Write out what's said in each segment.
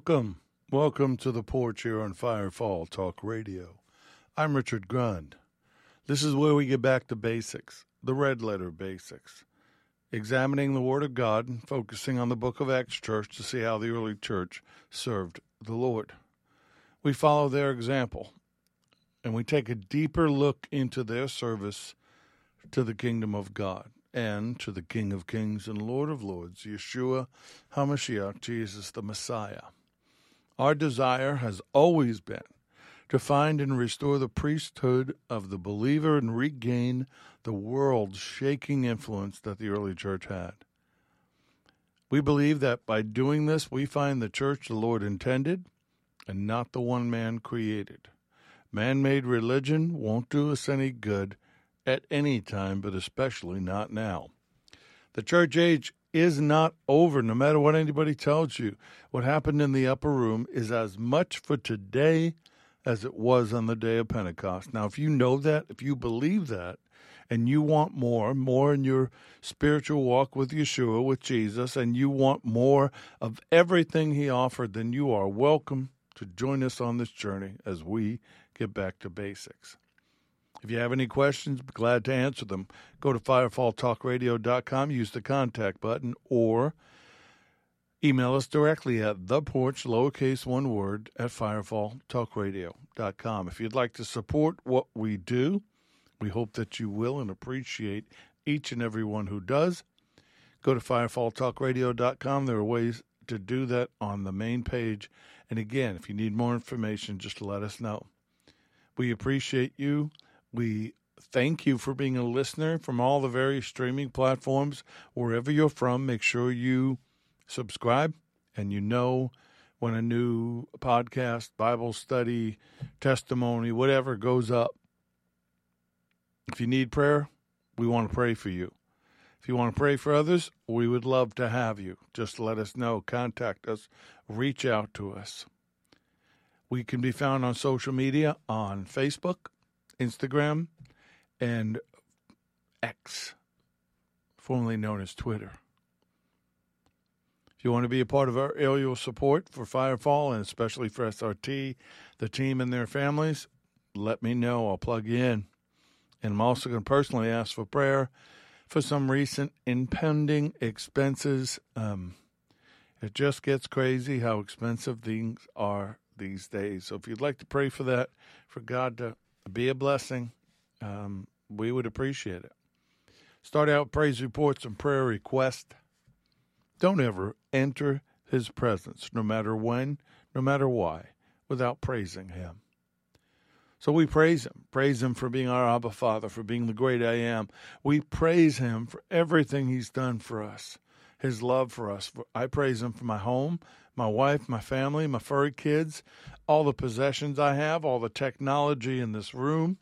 Welcome. Welcome to the porch here on Firefall Talk Radio. I'm Richard Grund. This is where we get back to basics, the red letter basics, examining the Word of God and focusing on the book of Acts Church to see how the early church served the Lord. We follow their example and we take a deeper look into their service to the kingdom of God and to the King of Kings and Lord of Lords, Yeshua HaMashiach, Jesus the Messiah. Our desire has always been to find and restore the priesthood of the believer and regain the world shaking influence that the early church had. We believe that by doing this, we find the church the Lord intended and not the one man created. Man made religion won't do us any good at any time, but especially not now. The church age is not over, no matter what anybody tells you. What happened in the upper room is as much for today as it was on the day of Pentecost. Now, if you know that, if you believe that, and you want more, more in your spiritual walk with Yeshua, with Jesus, and you want more of everything he offered, then you are welcome to join us on this journey as we get back to basics. If you have any questions, be glad to answer them. Go to firefalltalkradio.com, use the contact button, or email us directly at theporch, lowercase one word, at firefalltalkradio.com. If you'd like to support what we do, we hope that you will and appreciate each and every one who does. Go to firefalltalkradio.com. There are ways to do that on the main page. And again, if you need more information, just let us know. We appreciate you. We thank you for being a listener from all the various streaming platforms. Wherever you're from, make sure you subscribe and you know when a new podcast, Bible study, testimony, whatever goes up. If you need prayer, we want to pray for you. If you want to pray for others, we would love to have you. Just let us know, contact us, reach out to us. We can be found on social media on Facebook, Instagram, and X, formerly known as Twitter. If you want to be a part of our aerial support for Firefall and especially for SRT, the team and their families, let me know. I'll plug you in. And I'm also going to personally ask for prayer for some recent impending expenses. Um, it just gets crazy how expensive things are these days. So if you'd like to pray for that, for God to be a blessing. Um, we would appreciate it. Start out praise reports and prayer requests. Don't ever enter his presence, no matter when, no matter why, without praising him. So we praise him. Praise him for being our Abba Father, for being the great I am. We praise him for everything he's done for us, his love for us. I praise him for my home, my wife, my family, my furry kids, all the possessions I have, all the technology in this room.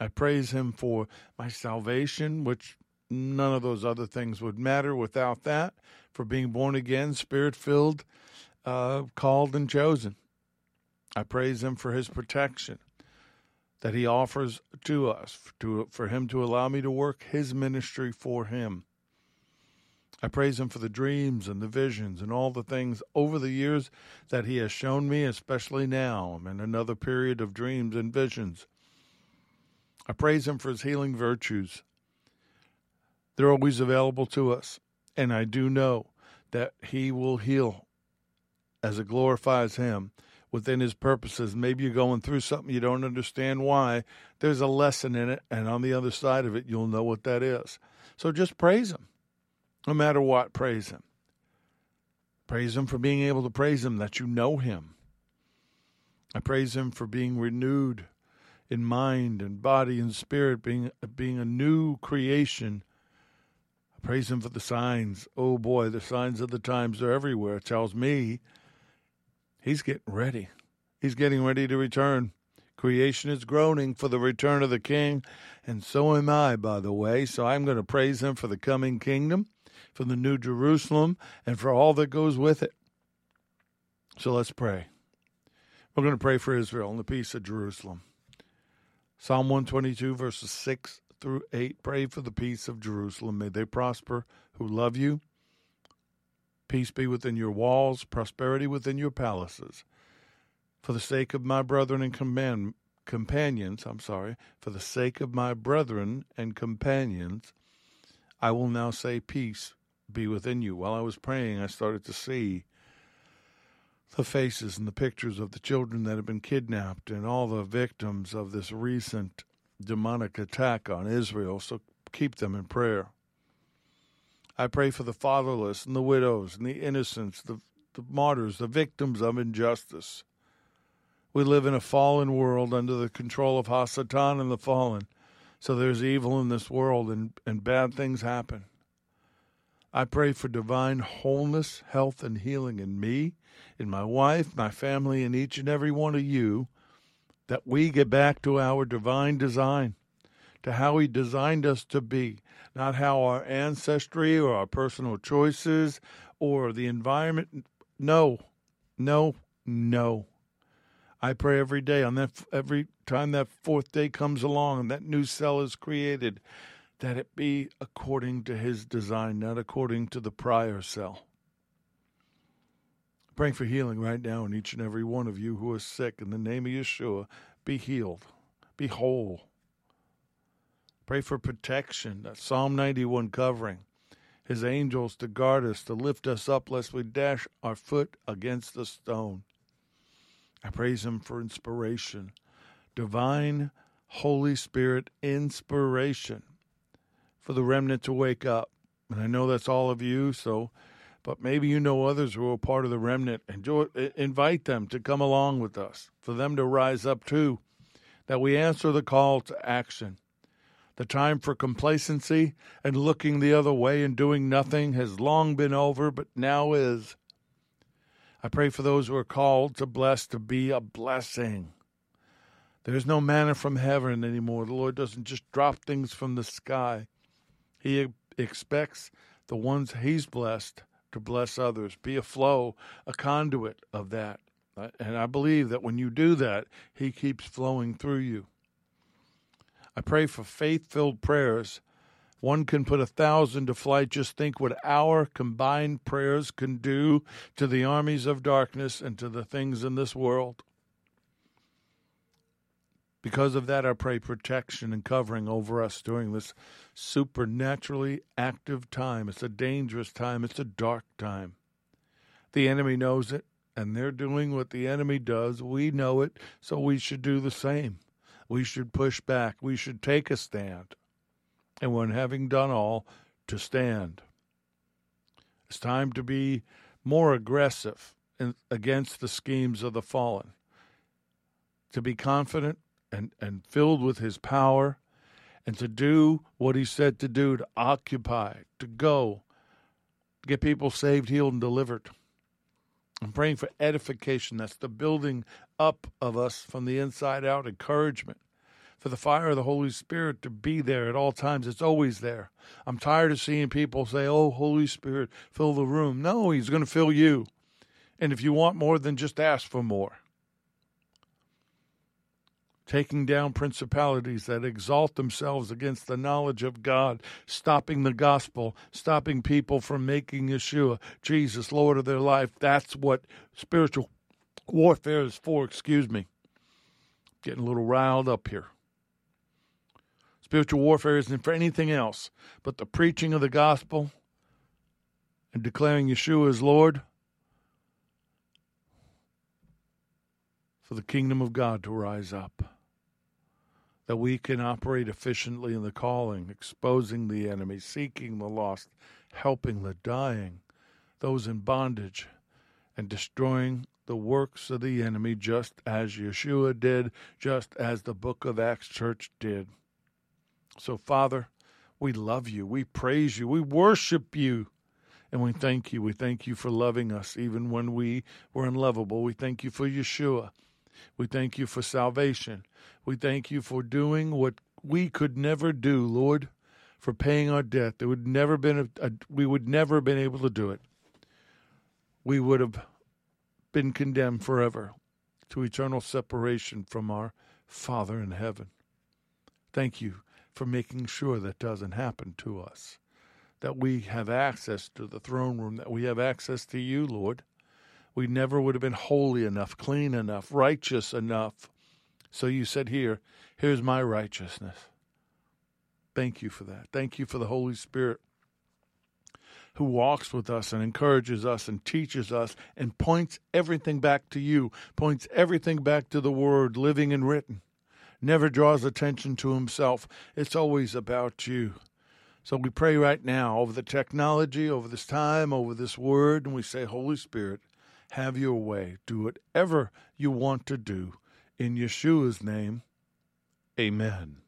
I praise Him for my salvation, which none of those other things would matter without that, for being born again, spirit filled, uh, called, and chosen. I praise Him for His protection that He offers to us, to, for Him to allow me to work His ministry for Him. I praise Him for the dreams and the visions and all the things over the years that He has shown me, especially now. I'm in another period of dreams and visions. I praise Him for His healing virtues. They're always available to us. And I do know that He will heal as it glorifies Him within His purposes. Maybe you're going through something you don't understand why. There's a lesson in it. And on the other side of it, you'll know what that is. So just praise Him. No matter what, praise Him. Praise Him for being able to praise Him that you know Him. I praise Him for being renewed in mind and body and spirit, being being a new creation. I praise Him for the signs. Oh boy, the signs of the times are everywhere. It tells me He's getting ready. He's getting ready to return. Creation is groaning for the return of the King, and so am I, by the way. So I'm going to praise Him for the coming kingdom for the New Jerusalem, and for all that goes with it. So let's pray. We're going to pray for Israel and the peace of Jerusalem. Psalm 122, verses 6 through 8. Pray for the peace of Jerusalem. May they prosper who love you. Peace be within your walls, prosperity within your palaces. For the sake of my brethren and command, companions, I'm sorry, for the sake of my brethren and companions, I will now say peace be within you. While I was praying, I started to see the faces and the pictures of the children that have been kidnapped and all the victims of this recent demonic attack on Israel. So keep them in prayer. I pray for the fatherless and the widows and the innocents, the, the martyrs, the victims of injustice. We live in a fallen world under the control of Hasatan and the fallen. So there's evil in this world and, and bad things happen. I pray for divine wholeness, health, and healing in me, in my wife, my family, and each and every one of you, that we get back to our divine design, to how He designed us to be, not how our ancestry or our personal choices or the environment. No, no, no. I pray every day on that every time that fourth day comes along and that new cell is created that it be according to his design, not according to the prior cell. Praying for healing right now in each and every one of you who are sick. In the name of Yeshua, be healed, be whole. Pray for protection, that Psalm 91 covering, his angels to guard us, to lift us up, lest we dash our foot against the stone. I praise him for inspiration, divine Holy Spirit inspiration for the remnant to wake up. And I know that's all of you, so but maybe you know others who are part of the remnant and invite them to come along with us, for them to rise up too, that we answer the call to action. The time for complacency and looking the other way and doing nothing has long been over, but now is. I pray for those who are called to bless to be a blessing. There's no manna from heaven anymore. The Lord doesn't just drop things from the sky. He expects the ones he's blessed to bless others. Be a flow, a conduit of that. Uh, and I believe that when you do that, he keeps flowing through you. I pray for faith filled prayers. One can put a thousand to flight. Just think what our combined prayers can do to the armies of darkness and to the things in this world. Because of that, I pray protection and covering over us during this supernaturally active time. It's a dangerous time, it's a dark time. The enemy knows it, and they're doing what the enemy does. We know it, so we should do the same. We should push back, we should take a stand. And when having done all, to stand. It's time to be more aggressive against the schemes of the fallen, to be confident and, and filled with his power and to do what he said to do to occupy, to go, to get people saved, healed, and delivered. I'm praying for edification. That's the building up of us from the inside out, encouragement. For the fire of the Holy Spirit to be there at all times. It's always there. I'm tired of seeing people say, Oh, Holy Spirit, fill the room. No, He's going to fill you. And if you want more, then just ask for more taking down principalities that exalt themselves against the knowledge of God, stopping the gospel, stopping people from making Yeshua, Jesus, Lord of their life. That's what spiritual warfare is for. Excuse me. Getting a little riled up here. Spiritual warfare isn't for anything else but the preaching of the gospel and declaring Yeshua as Lord for the kingdom of God to rise up that we can operate efficiently in the calling, exposing the enemy, seeking the lost, helping the dying, those in bondage, and destroying the works of the enemy just as Yeshua did, just as the book of Acts church did. So, Father, we love you, we praise you, we worship you. And we thank you. We thank you for loving us even when we were unlovable. We thank you for Yeshua. We thank you for salvation. We thank you for doing what we could never do, Lord, for paying our debt. There would never been a, a we would never have been able to do it. We would have been condemned forever to eternal separation from our Father in heaven. Thank you for making sure that doesn't happen to us. that we have access to the throne room, that we have access to you, Lord. We never would have been holy enough, clean enough, righteous enough. So you said, Here, here's my righteousness. Thank you for that. Thank you for the Holy Spirit who walks with us and encourages us and teaches us and points everything back to you, points everything back to the Word, living and written. Never draws attention to himself. It's always about you. So we pray right now over the technology, over this time, over this word, and we say, Holy Spirit, have your way. Do whatever you want to do. In Yeshua's name, amen.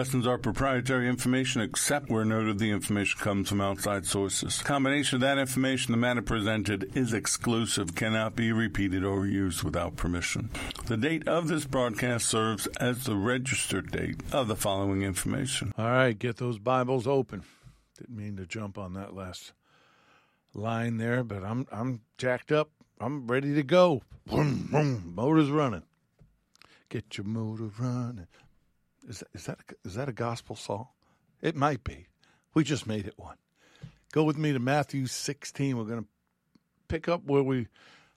Lessons are proprietary information except where noted the information comes from outside sources. combination of that information, the matter presented is exclusive, cannot be repeated or used without permission. The date of this broadcast serves as the registered date of the following information. All right, get those Bibles open. Didn't mean to jump on that last line there, but I'm I'm jacked up. I'm ready to go. Vroom, vroom, motor's running. Get your motor running. Is that, is that is that a gospel song? It might be. We just made it one. Go with me to Matthew 16. We're going to pick up where we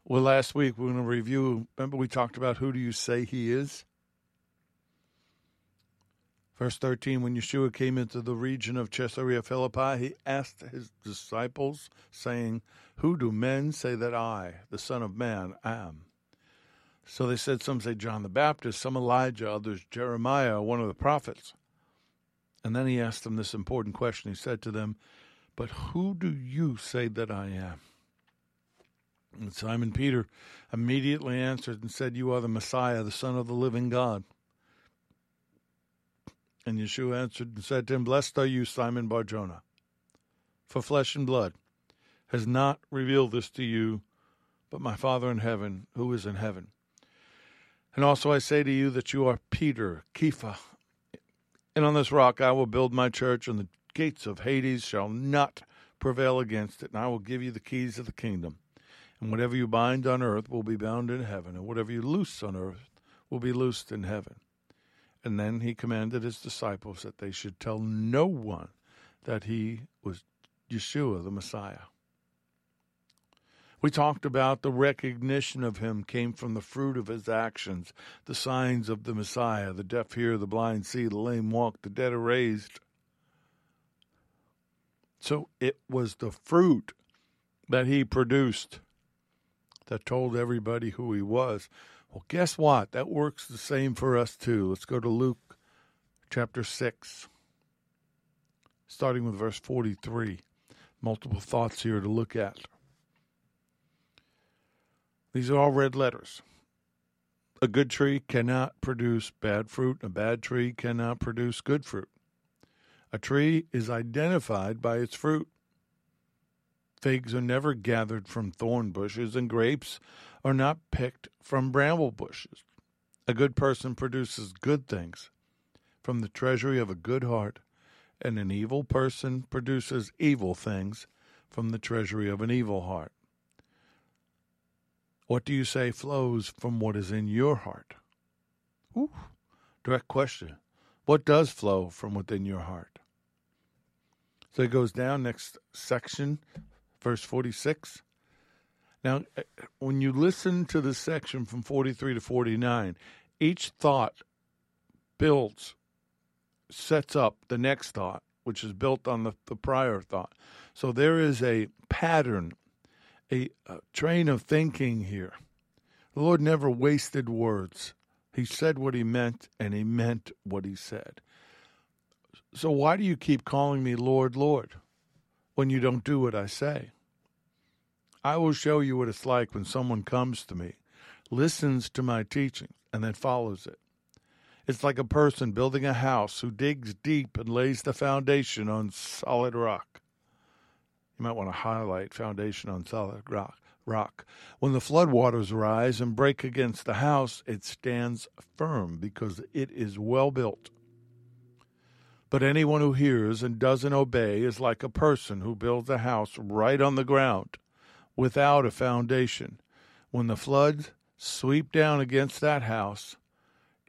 were last week. We're going to review. Remember, we talked about who do you say he is? Verse 13 When Yeshua came into the region of Caesarea Philippi, he asked his disciples, saying, Who do men say that I, the Son of Man, am? So they said, some say John the Baptist, some Elijah, others Jeremiah, one of the prophets. And then he asked them this important question. He said to them, But who do you say that I am? And Simon Peter immediately answered and said, You are the Messiah, the Son of the living God. And Yeshua answered and said to him, Blessed are you, Simon Barjona, for flesh and blood has not revealed this to you, but my Father in heaven, who is in heaven. And also I say to you that you are Peter, Kepha, and on this rock I will build my church, and the gates of Hades shall not prevail against it. And I will give you the keys of the kingdom. And whatever you bind on earth will be bound in heaven, and whatever you loose on earth will be loosed in heaven. And then he commanded his disciples that they should tell no one that he was Yeshua, the Messiah. We talked about the recognition of him came from the fruit of his actions, the signs of the Messiah. The deaf hear, the blind see, the lame walk, the dead are raised. So it was the fruit that he produced that told everybody who he was. Well, guess what? That works the same for us too. Let's go to Luke chapter 6, starting with verse 43. Multiple thoughts here to look at. These are all red letters. A good tree cannot produce bad fruit, a bad tree cannot produce good fruit. A tree is identified by its fruit. Figs are never gathered from thorn bushes, and grapes are not picked from bramble bushes. A good person produces good things from the treasury of a good heart, and an evil person produces evil things from the treasury of an evil heart. What do you say flows from what is in your heart? Ooh, direct question. What does flow from within your heart? So it goes down, next section, verse 46. Now, eh, when you listen to the section from 43 to 49, each thought builds, sets up the next thought, which is built on the, the prior thought. So there is a pattern a, a train of thinking here. The Lord never wasted words. He said what he meant, and he meant what he said. So why do you keep calling me Lord, Lord, when you don't do what I say? I will show you what it's like when someone comes to me, listens to my teaching, and then follows it. It's like a person building a house who digs deep and lays the foundation on solid rock. You might want to highlight foundation on solid rock. rock. When the floodwaters rise and break against the house, it stands firm because it is well built. But anyone who hears and doesn't obey is like a person who builds a house right on the ground without a foundation. When the floods sweep down against that house,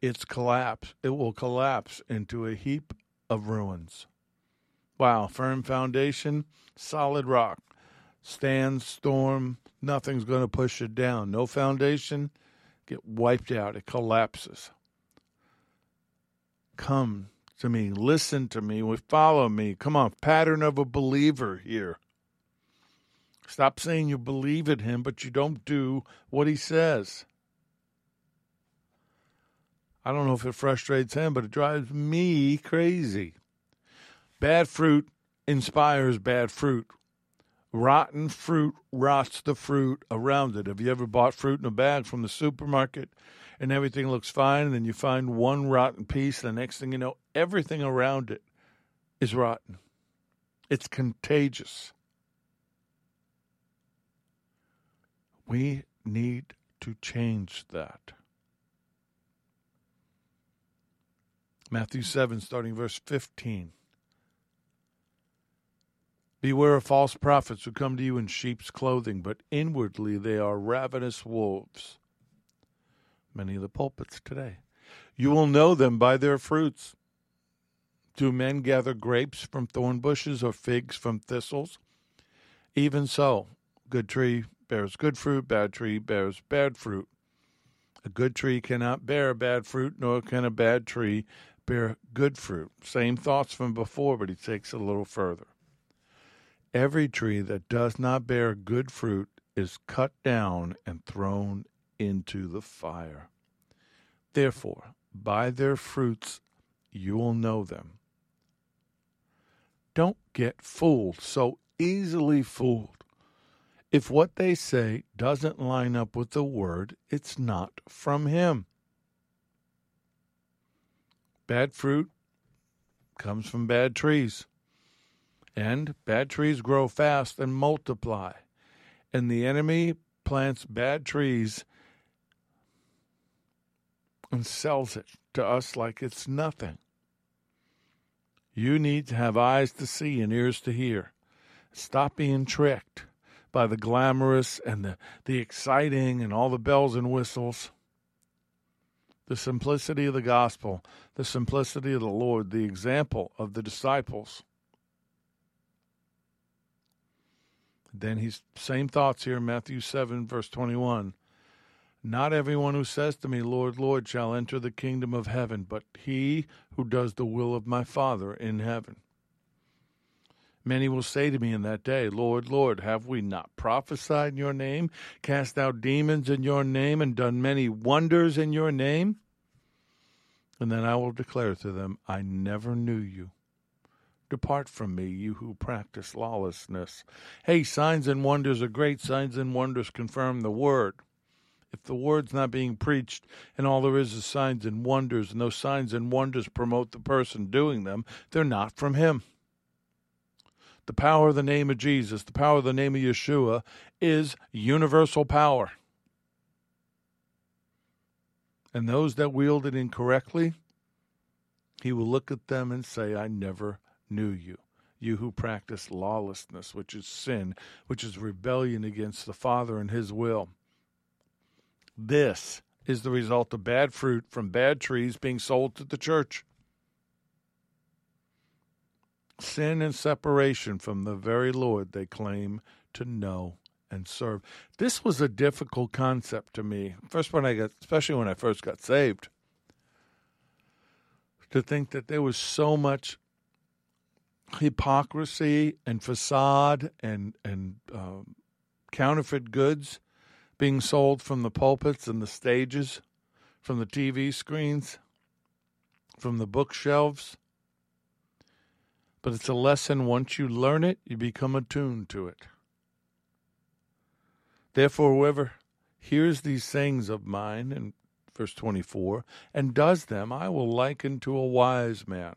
it's collapse. It will collapse into a heap of ruins. Wow, firm foundation, solid rock. Stand, storm, nothing's going to push it down. No foundation, get wiped out. It collapses. Come to me, listen to me, follow me. Come on, pattern of a believer here. Stop saying you believe in him, but you don't do what he says. I don't know if it frustrates him, but it drives me crazy. Bad fruit inspires bad fruit. Rotten fruit rots the fruit around it. Have you ever bought fruit in a bag from the supermarket and everything looks fine, and then you find one rotten piece, and the next thing you know, everything around it is rotten? It's contagious. We need to change that. Matthew 7, starting verse 15. Beware of false prophets who come to you in sheep's clothing, but inwardly they are ravenous wolves. Many of the pulpits today. You will know them by their fruits. Do men gather grapes from thorn bushes or figs from thistles? Even so, good tree bears good fruit, bad tree bears bad fruit. A good tree cannot bear bad fruit, nor can a bad tree bear good fruit. Same thoughts from before, but he takes it a little further. Every tree that does not bear good fruit is cut down and thrown into the fire. Therefore, by their fruits you will know them. Don't get fooled, so easily fooled. If what they say doesn't line up with the word, it's not from him. Bad fruit comes from bad trees. And bad trees grow fast and multiply. And the enemy plants bad trees and sells it to us like it's nothing. You need to have eyes to see and ears to hear. Stop being tricked by the glamorous and the, the exciting and all the bells and whistles. The simplicity of the gospel, the simplicity of the Lord, the example of the disciples. Then he's same thoughts here Matthew 7 verse 21. Not everyone who says to me, Lord, Lord, shall enter the kingdom of heaven, but he who does the will of my Father in heaven. Many will say to me in that day, Lord, Lord, have we not prophesied in your name, cast out demons in your name, and done many wonders in your name? And then I will declare to them, I never knew you. Depart from me, you who practice lawlessness. Hey, signs and wonders are great. Signs and wonders confirm the word. If the word's not being preached and all there is is signs and wonders, and those signs and wonders promote the person doing them, they're not from him. The power of the name of Jesus, the power of the name of Yeshua, is universal power. And those that wield it incorrectly, he will look at them and say, I never knew you. You who practice lawlessness, which is sin, which is rebellion against the Father and His will. This is the result of bad fruit from bad trees being sold to the church. Sin and separation from the very Lord they claim to know and serve. This was a difficult concept to me. First, when I got, especially when I first got saved, to think that there was so much hypocrisy and facade and and um, counterfeit goods being sold from the pulpits and the stages, from the TV screens, from the bookshelves. But it's a lesson once you learn it, you become attuned to it. Therefore, whoever hears these sayings of mine, in verse 24, and does them, I will liken to a wise man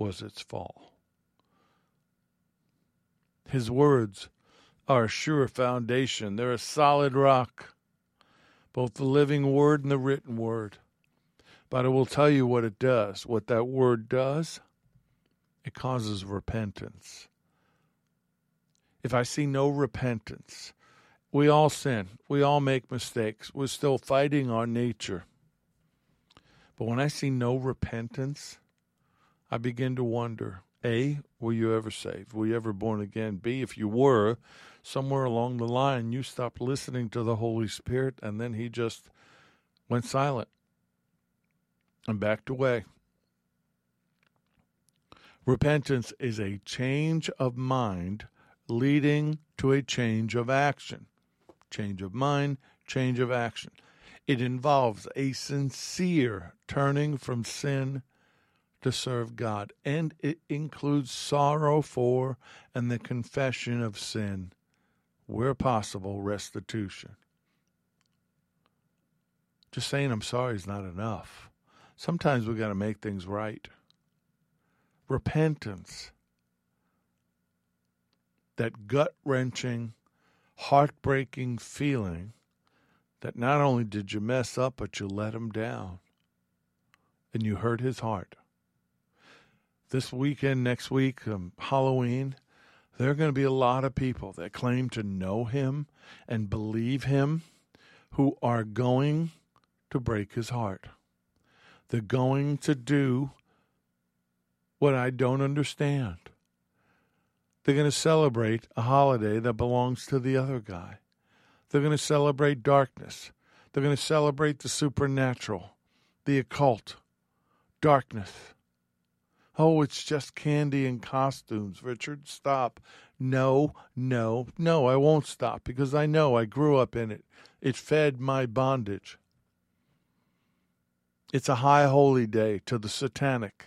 was its fall. His words are a sure foundation, they're a solid rock, both the living word and the written word. But I will tell you what it does. What that word does, it causes repentance. If I see no repentance, we all sin. We all make mistakes. We're still fighting our nature. But when I see no repentance, I begin to wonder A, were you ever saved? Were you ever born again? B, if you were, somewhere along the line you stopped listening to the Holy Spirit and then he just went silent and backed away. Repentance is a change of mind leading to a change of action. Change of mind, change of action. It involves a sincere turning from sin to serve God, and it includes sorrow for and the confession of sin, where possible, restitution. Just saying I'm sorry is not enough. Sometimes we've got to make things right. Repentance, that gut wrenching, heartbreaking feeling that not only did you mess up, but you let him down and you hurt his heart. This weekend, next week, um, Halloween, there are going to be a lot of people that claim to know him and believe him who are going to break his heart. They're going to do what I don't understand. They're going to celebrate a holiday that belongs to the other guy. They're going to celebrate darkness. They're going to celebrate the supernatural, the occult, darkness. Oh, it's just candy and costumes. Richard, stop. No, no, no, I won't stop because I know I grew up in it. It fed my bondage. It's a high holy day to the satanic.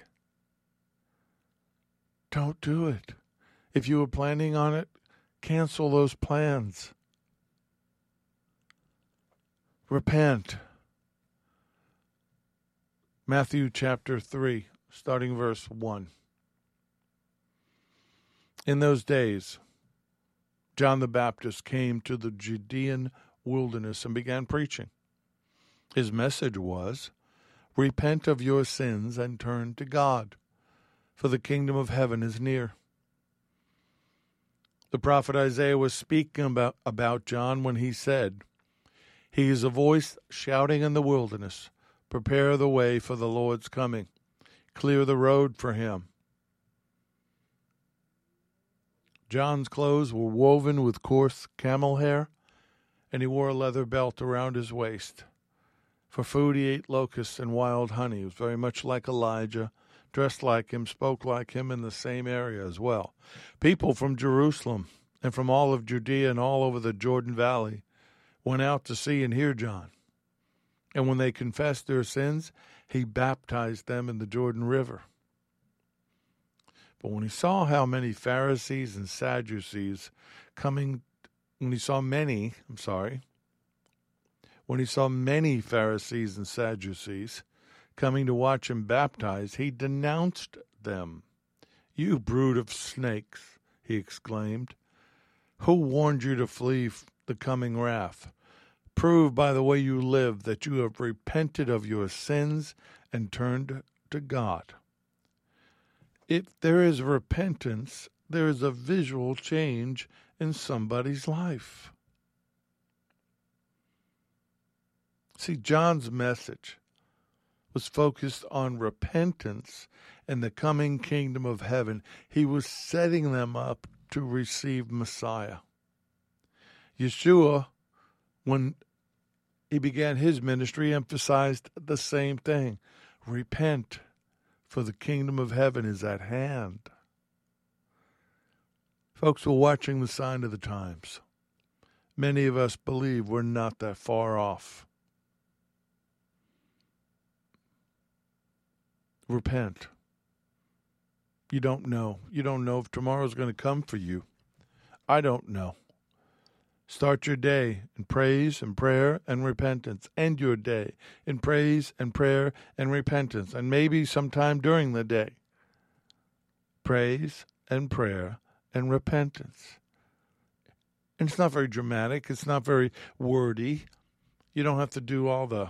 Don't do it. If you were planning on it, cancel those plans. Repent. Matthew chapter 3, starting verse 1. In those days, John the Baptist came to the Judean wilderness and began preaching. His message was Repent of your sins and turn to God, for the kingdom of heaven is near. The prophet Isaiah was speaking about, about John when he said, He is a voice shouting in the wilderness, Prepare the way for the Lord's coming, clear the road for him. John's clothes were woven with coarse camel hair, and he wore a leather belt around his waist. For food he ate locusts and wild honey. He was very much like Elijah, dressed like him, spoke like him in the same area as well. People from Jerusalem and from all of Judea and all over the Jordan Valley went out to see and hear John. And when they confessed their sins, he baptized them in the Jordan River. But when he saw how many Pharisees and Sadducees coming, when he saw many, I'm sorry, when he saw many Pharisees and Sadducees coming to watch him baptize, he denounced them. You brood of snakes, he exclaimed. Who warned you to flee the coming wrath? Prove by the way you live that you have repented of your sins and turned to God. If there is repentance, there is a visual change in somebody's life. See, John's message was focused on repentance and the coming kingdom of heaven. He was setting them up to receive Messiah. Yeshua, when he began his ministry, emphasized the same thing repent, for the kingdom of heaven is at hand. Folks, we're watching the sign of the times. Many of us believe we're not that far off. Repent. You don't know. You don't know if tomorrow's going to come for you. I don't know. Start your day in praise and prayer and repentance. End your day in praise and prayer and repentance. And maybe sometime during the day, praise and prayer and repentance. And it's not very dramatic, it's not very wordy. You don't have to do all the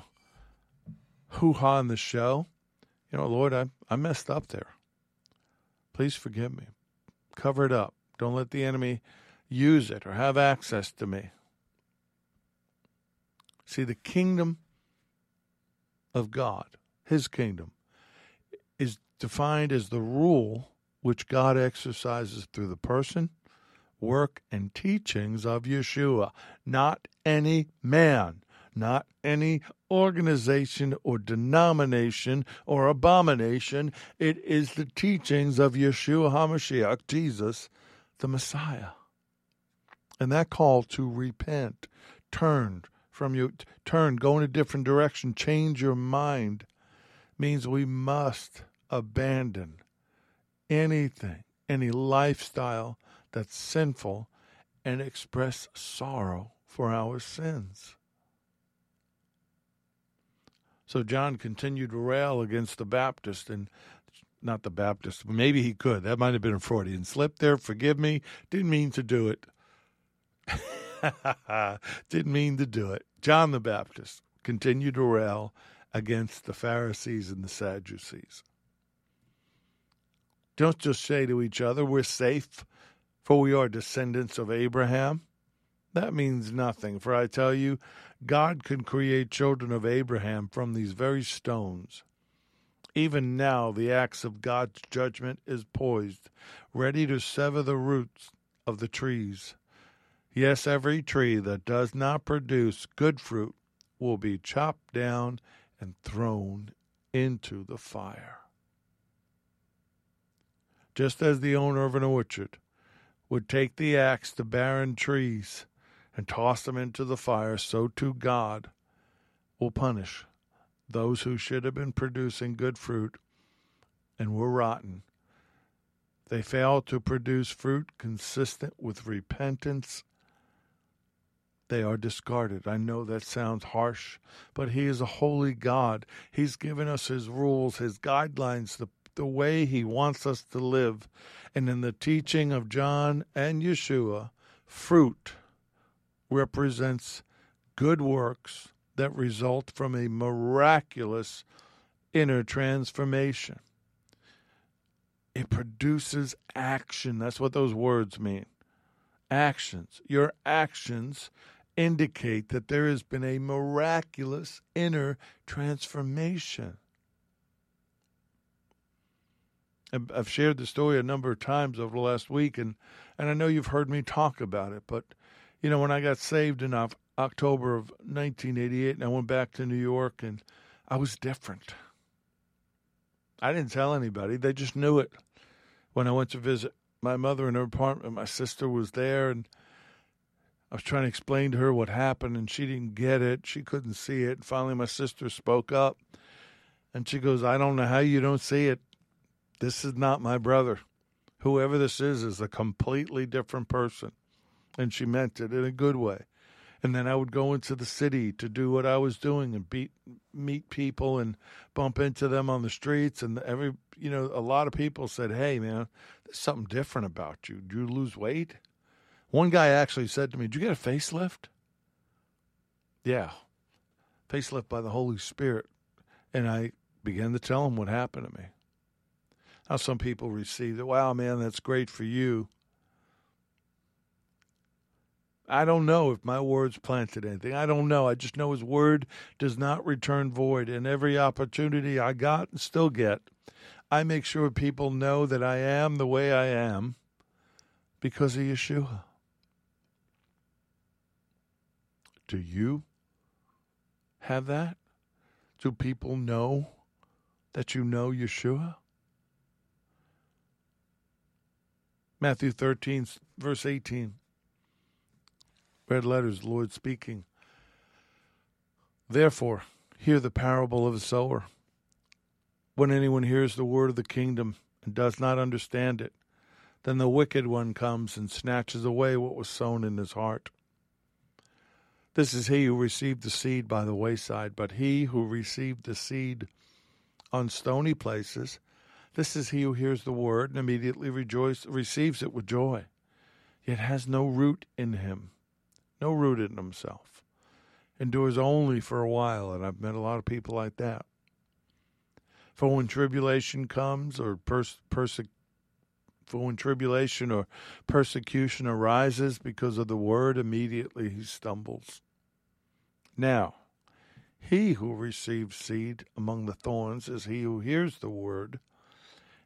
hoo ha in the show. You know, Lord, I, I messed up there. Please forgive me. Cover it up. Don't let the enemy use it or have access to me. See, the kingdom of God, his kingdom, is defined as the rule which God exercises through the person, work, and teachings of Yeshua, not any man, not any organization or denomination or abomination. It is the teachings of Yeshua HaMashiach, Jesus, the Messiah. And that call to repent, turn from you, turn, go in a different direction, change your mind, means we must abandon anything, any lifestyle that's sinful, and express sorrow for our sins. So John continued to rail against the Baptist and not the Baptist. Maybe he could. That might have been a Freudian slip there. Forgive me. Didn't mean to do it. Didn't mean to do it. John the Baptist continued to rail against the Pharisees and the Sadducees. Don't just say to each other, We're safe, for we are descendants of Abraham. That means nothing, for I tell you, God can create children of Abraham from these very stones. Even now, the axe of God's judgment is poised, ready to sever the roots of the trees. Yes, every tree that does not produce good fruit will be chopped down and thrown into the fire. Just as the owner of an orchard would take the axe to barren trees and toss them into the fire, so too God will punish those who should have been producing good fruit and were rotten. They failed to produce fruit consistent with repentance. They are discarded. I know that sounds harsh, but He is a holy God. He's given us His rules, His guidelines, the, the way He wants us to live. And in the teaching of John and Yeshua, fruit represents good works that result from a miraculous inner transformation. It produces action. That's what those words mean. Actions. Your actions indicate that there has been a miraculous inner transformation. I've shared the story a number of times over the last week, and, and I know you've heard me talk about it, but you know, when I got saved in October of 1988 and I went back to New York and I was different. I didn't tell anybody, they just knew it. When I went to visit my mother in her apartment, my sister was there and I was trying to explain to her what happened and she didn't get it. She couldn't see it. And Finally, my sister spoke up and she goes, I don't know how you don't see it. This is not my brother. Whoever this is is a completely different person and she meant it in a good way. And then I would go into the city to do what I was doing and beat, meet people and bump into them on the streets. And every, you know, a lot of people said, "Hey, man, there's something different about you. Do you lose weight?" One guy actually said to me, "Did you get a facelift?" Yeah, facelift by the Holy Spirit. And I began to tell him what happened to me. Now, some people received it. Wow, man, that's great for you. I don't know if my words planted anything. I don't know. I just know his word does not return void. And every opportunity I got and still get, I make sure people know that I am the way I am because of Yeshua. Do you have that? Do people know that you know Yeshua? Matthew 13, verse 18. Red letters, Lord speaking. Therefore, hear the parable of the sower. When anyone hears the word of the kingdom and does not understand it, then the wicked one comes and snatches away what was sown in his heart. This is he who received the seed by the wayside, but he who received the seed on stony places, this is he who hears the word and immediately receives it with joy, yet has no root in him, no root in himself, endures only for a while, and I've met a lot of people like that. For when tribulation comes or pers- persecution, for when tribulation or persecution arises because of the word, immediately he stumbles. Now, he who receives seed among the thorns is he who hears the word,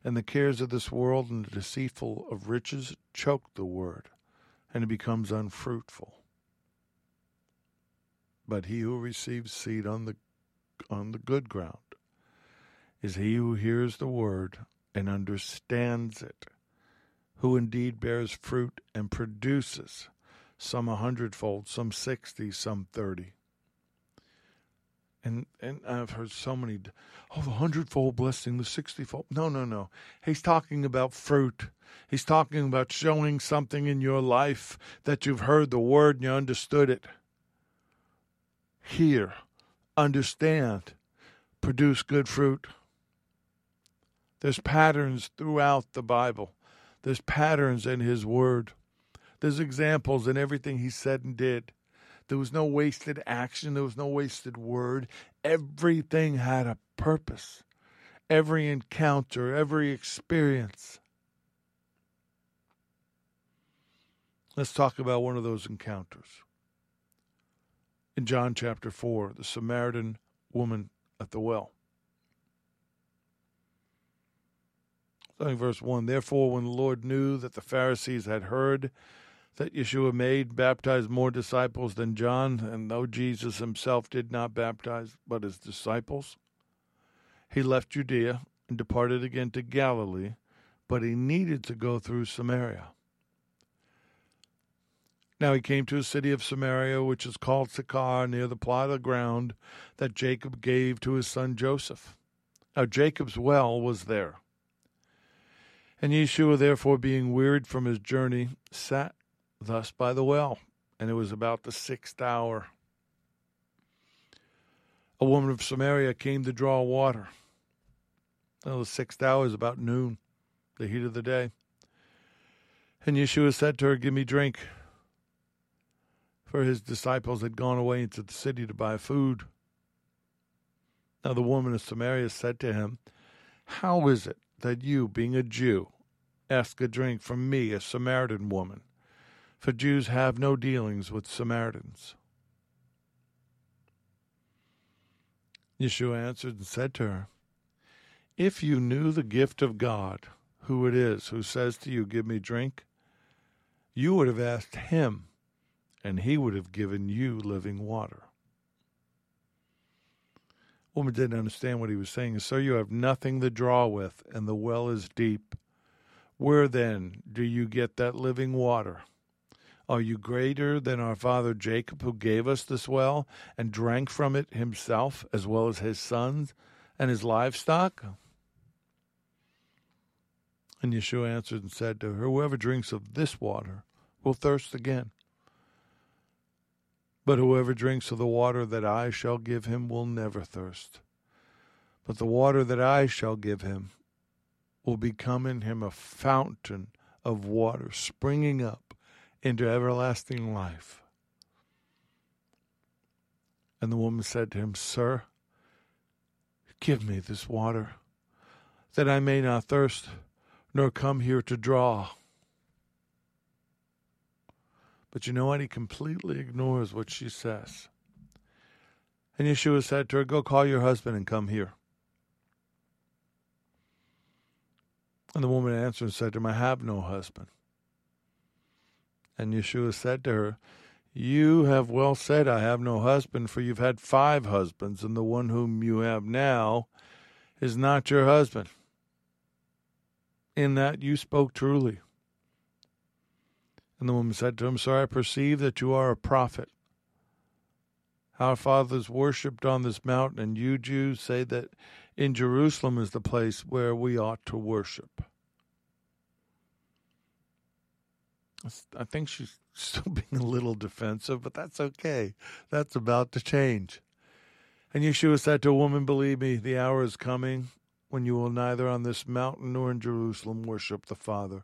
and the cares of this world and the deceitful of riches choke the word, and it becomes unfruitful. But he who receives seed on the on the good ground is he who hears the word and understands it who indeed bears fruit and produces, some a hundredfold, some sixty, some thirty. And and I've heard so many, oh, the hundredfold blessing, the sixtyfold. No, no, no. He's talking about fruit. He's talking about showing something in your life that you've heard the word and you understood it. Hear, understand, produce good fruit. There's patterns throughout the Bible. There's patterns in his word. There's examples in everything he said and did. There was no wasted action. There was no wasted word. Everything had a purpose. Every encounter, every experience. Let's talk about one of those encounters. In John chapter 4, the Samaritan woman at the well. starting verse 1 Therefore, when the Lord knew that the Pharisees had heard that Yeshua made, baptized more disciples than John, and though Jesus himself did not baptize but his disciples, he left Judea and departed again to Galilee, but he needed to go through Samaria. Now he came to a city of Samaria, which is called Sychar, near the plot of ground that Jacob gave to his son Joseph. Now Jacob's well was there. And Yeshua, therefore, being wearied from his journey, sat thus by the well, and it was about the sixth hour. A woman of Samaria came to draw water. Now, the sixth hour is about noon, the heat of the day. And Yeshua said to her, Give me drink. For his disciples had gone away into the city to buy food. Now the woman of Samaria said to him, How is it that you, being a Jew, ask a drink from me, a Samaritan woman? For Jews have no dealings with Samaritans. Yeshua answered and said to her, If you knew the gift of God, who it is who says to you, Give me drink, you would have asked him, and he would have given you living water woman didn't understand what he was saying. Sir, you have nothing to draw with, and the well is deep. Where then do you get that living water? Are you greater than our father Jacob, who gave us this well and drank from it himself, as well as his sons and his livestock? And Yeshua answered and said to her, Whoever drinks of this water will thirst again. But whoever drinks of the water that I shall give him will never thirst. But the water that I shall give him will become in him a fountain of water springing up into everlasting life. And the woman said to him, Sir, give me this water, that I may not thirst, nor come here to draw. But you know what? He completely ignores what she says. And Yeshua said to her, Go call your husband and come here. And the woman answered and said to him, I have no husband. And Yeshua said to her, You have well said, I have no husband, for you've had five husbands, and the one whom you have now is not your husband. In that you spoke truly. And the woman said to him, Sir, I perceive that you are a prophet. Our fathers worshipped on this mountain, and you Jews say that in Jerusalem is the place where we ought to worship. I think she's still being a little defensive, but that's okay. That's about to change. And Yeshua said to a woman, Believe me, the hour is coming when you will neither on this mountain nor in Jerusalem worship the Father.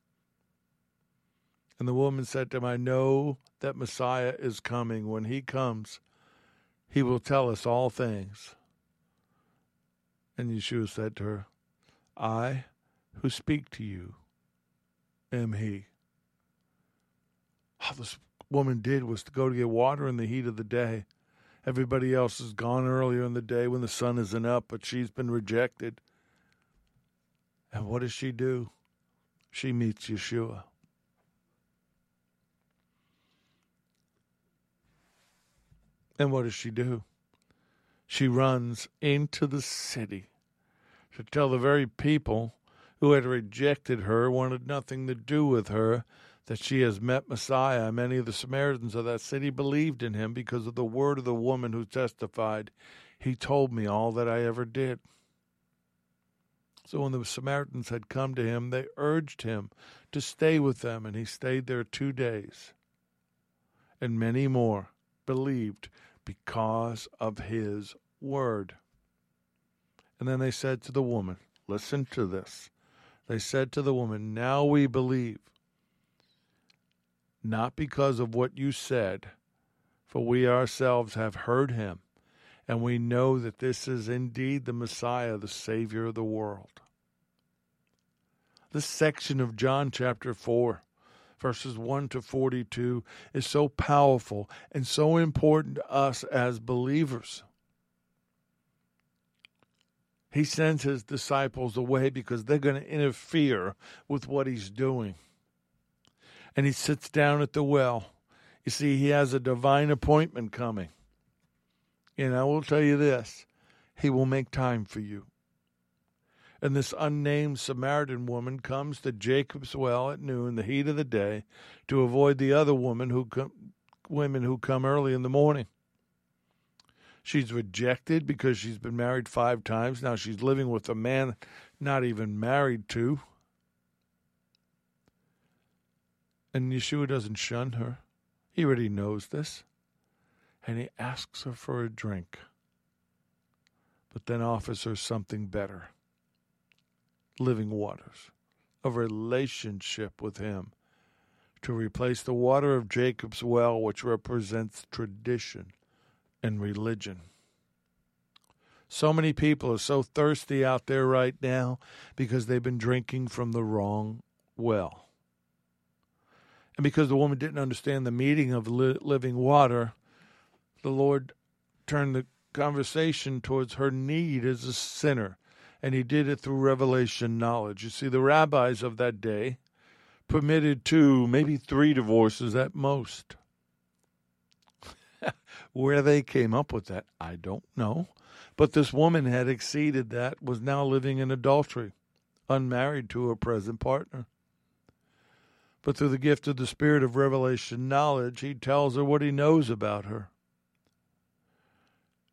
And the woman said to him, I know that Messiah is coming. When he comes, he will tell us all things. And Yeshua said to her, I who speak to you am he. All this woman did was to go to get water in the heat of the day. Everybody else has gone earlier in the day when the sun isn't up, but she's been rejected. And what does she do? She meets Yeshua. And what does she do? She runs into the city to tell the very people who had rejected her, wanted nothing to do with her, that she has met Messiah. Many of the Samaritans of that city believed in him because of the word of the woman who testified, He told me all that I ever did. So when the Samaritans had come to him, they urged him to stay with them, and he stayed there two days. And many more believed because of his word. And then they said to the woman, Listen to this. They said to the woman, Now we believe, not because of what you said, for we ourselves have heard him, and we know that this is indeed the Messiah, the Savior of the world. This section of John chapter 4 verses 1 to 42 is so powerful and so important to us as believers. He sends his disciples away because they're going to interfere with what he's doing. And he sits down at the well. You see, he has a divine appointment coming. And I will tell you this he will make time for you and this unnamed Samaritan woman comes to Jacob's well at noon, the heat of the day, to avoid the other woman who com- women who come early in the morning. She's rejected because she's been married five times. Now she's living with a man not even married to. And Yeshua doesn't shun her. He already knows this. And he asks her for a drink, but then offers her something better living waters, a relationship with Him, to replace the water of Jacob's well, which represents tradition and religion. So many people are so thirsty out there right now because they've been drinking from the wrong well. And because the woman didn't understand the meaning of li- living water, the Lord turned the conversation towards her need as a sinner and he did it through revelation knowledge. You see, the rabbis of that day permitted two, maybe three divorces at most. Where they came up with that, I don't know. But this woman had exceeded that, was now living in adultery, unmarried to her present partner. But through the gift of the Spirit of revelation knowledge, he tells her what he knows about her.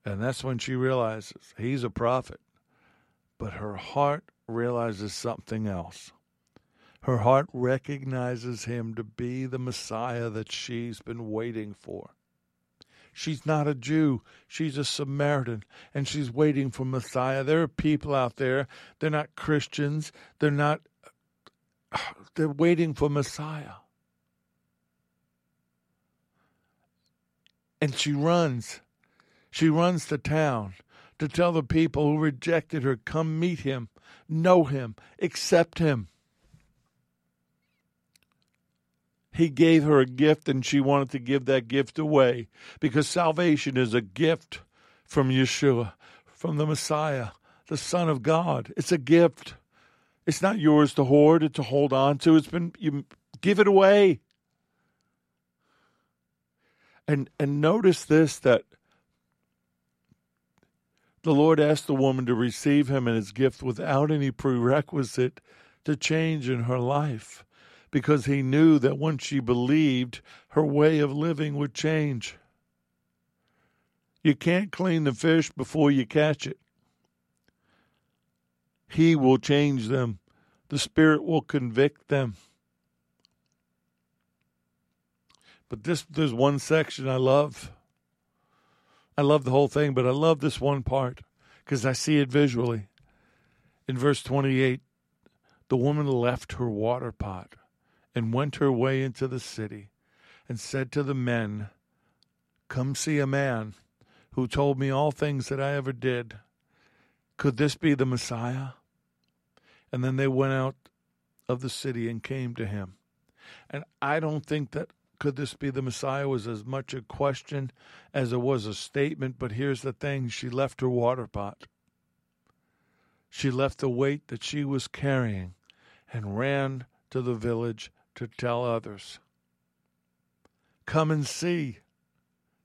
And that's when she realizes he's a prophet. But her heart realizes something else. Her heart recognizes him to be the Messiah that she's been waiting for. She's not a Jew. She's a Samaritan, and she's waiting for Messiah. There are people out there, they're not Christians. They're not, they're waiting for Messiah. And she runs. She runs to town to tell the people who rejected her, Come meet him, know him, accept him. He gave her a gift and she wanted to give that gift away because salvation is a gift from Yeshua, from the Messiah, the Son of God. It's a gift. It's not yours to hoard, it's to hold on to. It's been you give it away. And and notice this that the Lord asked the woman to receive him and his gift without any prerequisite to change in her life because he knew that once she believed, her way of living would change. You can't clean the fish before you catch it. He will change them. The Spirit will convict them. But this there's one section I love. I love the whole thing, but I love this one part because I see it visually. In verse 28, the woman left her water pot and went her way into the city and said to the men, Come see a man who told me all things that I ever did. Could this be the Messiah? And then they went out of the city and came to him. And I don't think that could this be the Messiah was as much a question as it was a statement, but here's the thing she left her water pot. She left the weight that she was carrying and ran to the village to tell others. Come and see,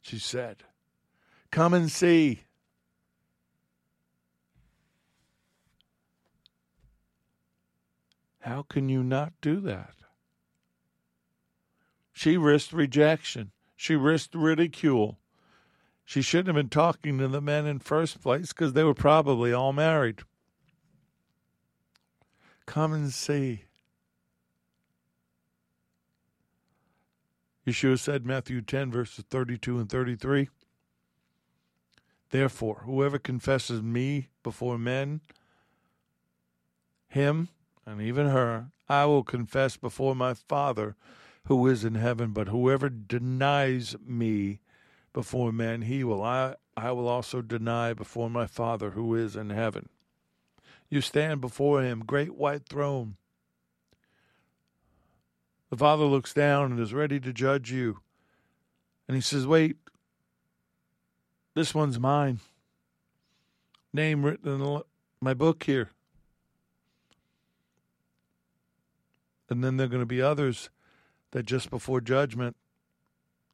she said. Come and see. How can you not do that? She risked rejection. She risked ridicule. She shouldn't have been talking to the men in first place because they were probably all married. Come and see. Yeshua said, Matthew 10, verses 32 and 33. Therefore, whoever confesses me before men, him and even her, I will confess before my Father who is in heaven. But whoever denies me before men, he will I, I will also deny before my Father who is in heaven. You stand before him, great white throne. The Father looks down and is ready to judge you. And he says, Wait, this one's mine. Name written in my book here. And then there are going to be others that just before judgment,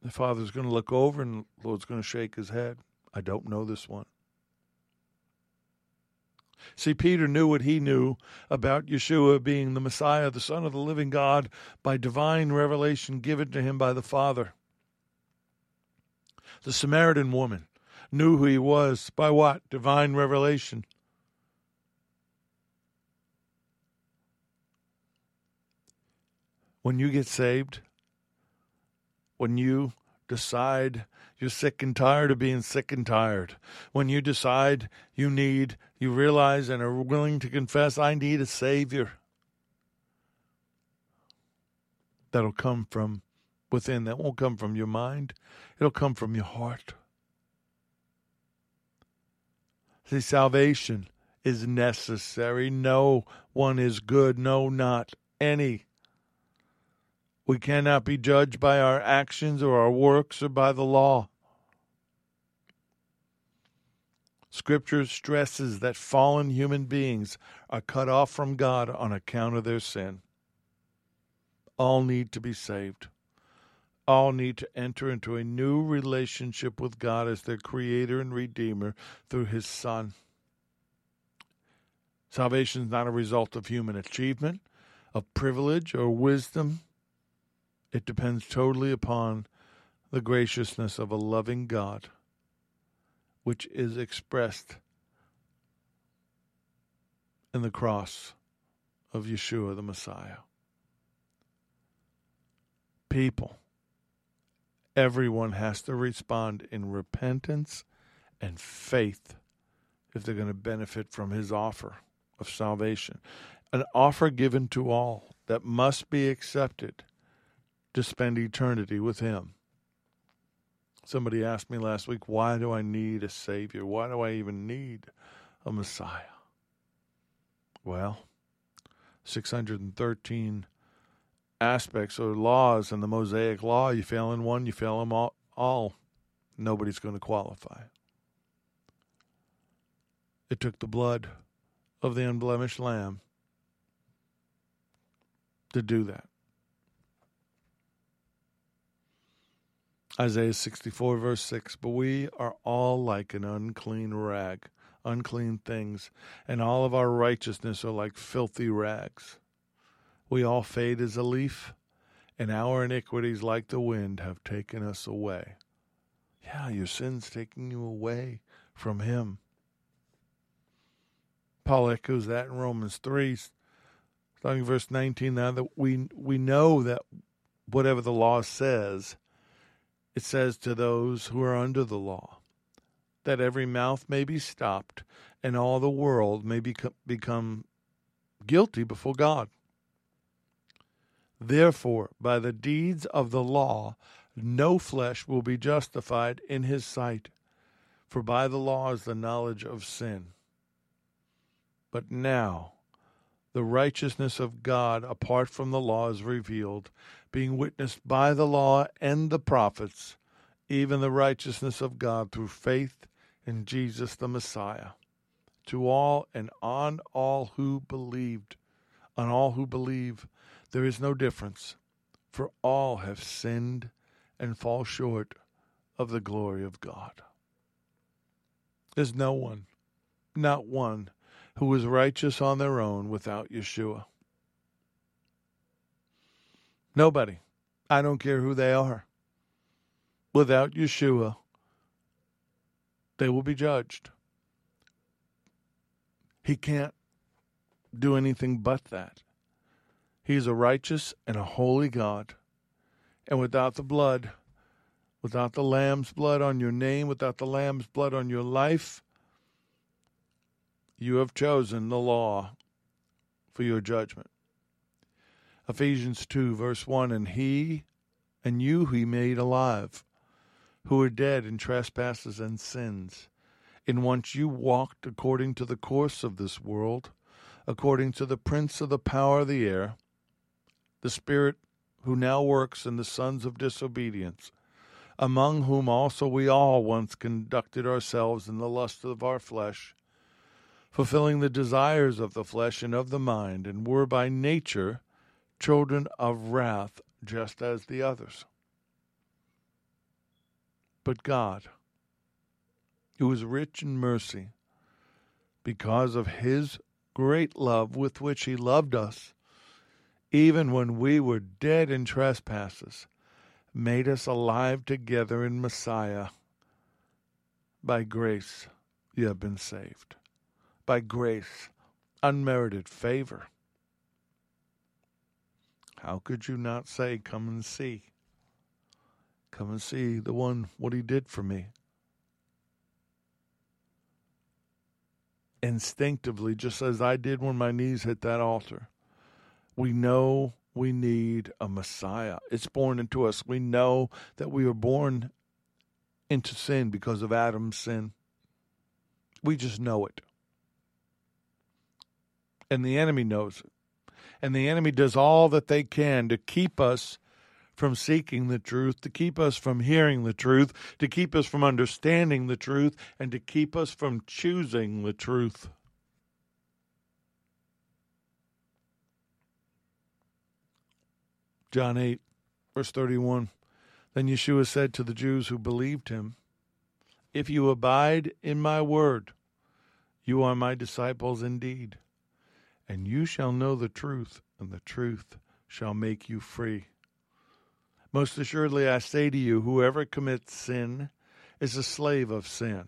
the Father's going to look over and the Lord's going to shake his head. I don't know this one. See, Peter knew what he knew about Yeshua being the Messiah, the Son of the living God, by divine revelation given to him by the Father. The Samaritan woman knew who he was by what? Divine revelation. When you get saved, when you decide you're sick and tired of being sick and tired, when you decide you need, you realize and are willing to confess, I need a Savior, that'll come from within. That won't come from your mind, it'll come from your heart. See, salvation is necessary. No one is good, no, not any. We cannot be judged by our actions or our works or by the law. Scripture stresses that fallen human beings are cut off from God on account of their sin. All need to be saved. All need to enter into a new relationship with God as their Creator and Redeemer through His Son. Salvation is not a result of human achievement, of privilege, or wisdom. It depends totally upon the graciousness of a loving God, which is expressed in the cross of Yeshua the Messiah. People, everyone has to respond in repentance and faith if they're going to benefit from his offer of salvation. An offer given to all that must be accepted to spend eternity with Him. Somebody asked me last week, why do I need a Savior? Why do I even need a Messiah? Well, 613 aspects or laws in the Mosaic law. You fail in one, you fail them all. all. Nobody's going to qualify. It took the blood of the unblemished lamb to do that. Isaiah 64, verse 6 But we are all like an unclean rag, unclean things, and all of our righteousness are like filthy rags. We all fade as a leaf, and our iniquities, like the wind, have taken us away. Yeah, your sin's taking you away from Him. Paul echoes that in Romans 3, starting verse 19. Now that we, we know that whatever the law says, it says to those who are under the law, that every mouth may be stopped and all the world may become, become guilty before God. Therefore, by the deeds of the law, no flesh will be justified in his sight, for by the law is the knowledge of sin. But now, the righteousness of God apart from the law is revealed, being witnessed by the law and the prophets, even the righteousness of God through faith in Jesus the Messiah, to all and on all who believed, on all who believe, there is no difference, for all have sinned and fall short of the glory of God. There's no one, not one, who is righteous on their own without Yeshua. Nobody. I don't care who they are. Without Yeshua, they will be judged. He can't do anything but that. He is a righteous and a holy God. And without the blood, without the Lamb's blood on your name, without the Lamb's blood on your life, you have chosen the law for your judgment. Ephesians 2, verse 1 And he and you he made alive, who were dead in trespasses and sins, in which you walked according to the course of this world, according to the prince of the power of the air, the spirit who now works in the sons of disobedience, among whom also we all once conducted ourselves in the lust of our flesh fulfilling the desires of the flesh and of the mind, and were by nature children of wrath, just as the others. But God, who is rich in mercy, because of his great love with which he loved us, even when we were dead in trespasses, made us alive together in Messiah. By grace you have been saved by grace, unmerited favor. How could you not say, Come and see? Come and see the one, what he did for me. Instinctively, just as I did when my knees hit that altar, we know we need a Messiah. It's born into us. We know that we were born into sin because of Adam's sin. We just know it and the enemy knows it. And the enemy does all that they can to keep us from seeking the truth, to keep us from hearing the truth, to keep us from understanding the truth, and to keep us from choosing the truth. John 8, verse 31. Then Yeshua said to the Jews who believed him, If you abide in my word, you are my disciples indeed and you shall know the truth, and the truth shall make you free. Most assuredly, I say to you, whoever commits sin is a slave of sin.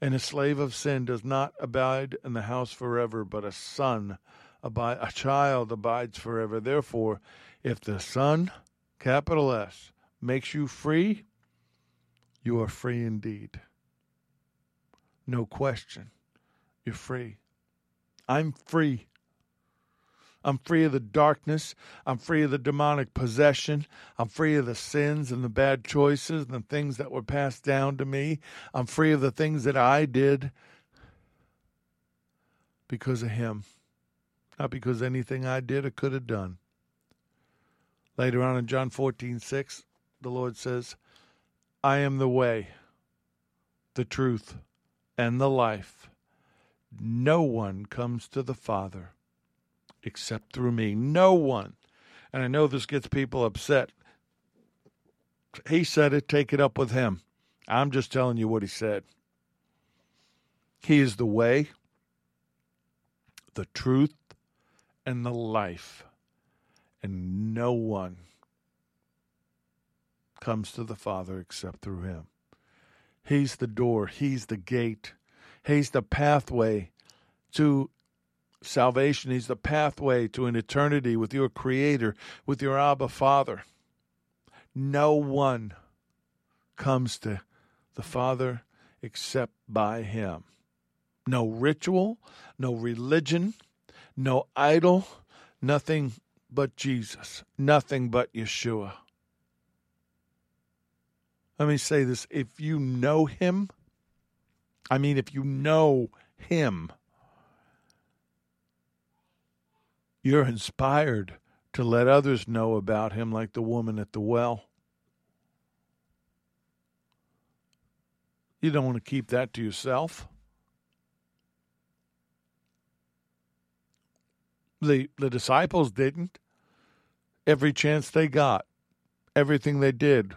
And a slave of sin does not abide in the house forever, but a son, abide, a child abides forever. Therefore, if the Son, capital S, makes you free, you are free indeed. No question. You're free. I'm free. I'm free of the darkness. I'm free of the demonic possession. I'm free of the sins and the bad choices and the things that were passed down to me. I'm free of the things that I did because of Him, not because anything I did or could have done. Later on in John 14, 6, the Lord says, I am the way, the truth, and the life. No one comes to the Father except through me. No one. And I know this gets people upset. He said it, take it up with him. I'm just telling you what he said. He is the way, the truth, and the life. And no one comes to the Father except through him. He's the door, he's the gate, he's the pathway to salvation. He's the pathway to an eternity with your Creator, with your Abba Father. No one comes to the Father except by Him. No ritual, no religion, no idol, nothing but Jesus, nothing but Yeshua. Let me say this if you know Him, I mean, if you know Him, you're inspired to let others know about Him, like the woman at the well. You don't want to keep that to yourself. The the disciples didn't. Every chance they got, everything they did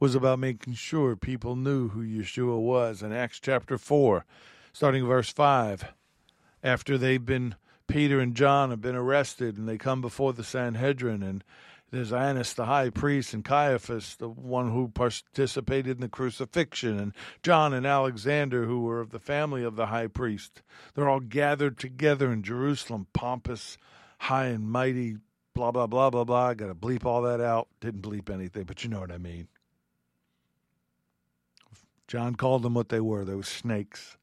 was about making sure people knew who Yeshua was. In Acts chapter 4, starting verse 5, after they've been, Peter and John have been arrested and they come before the Sanhedrin, and there's Annas the high priest and Caiaphas, the one who participated in the crucifixion, and John and Alexander, who were of the family of the high priest. They're all gathered together in Jerusalem, pompous, high and mighty, blah, blah, blah, blah, blah. I got to bleep all that out. Didn't bleep anything, but you know what I mean. John called them what they were. They were snakes.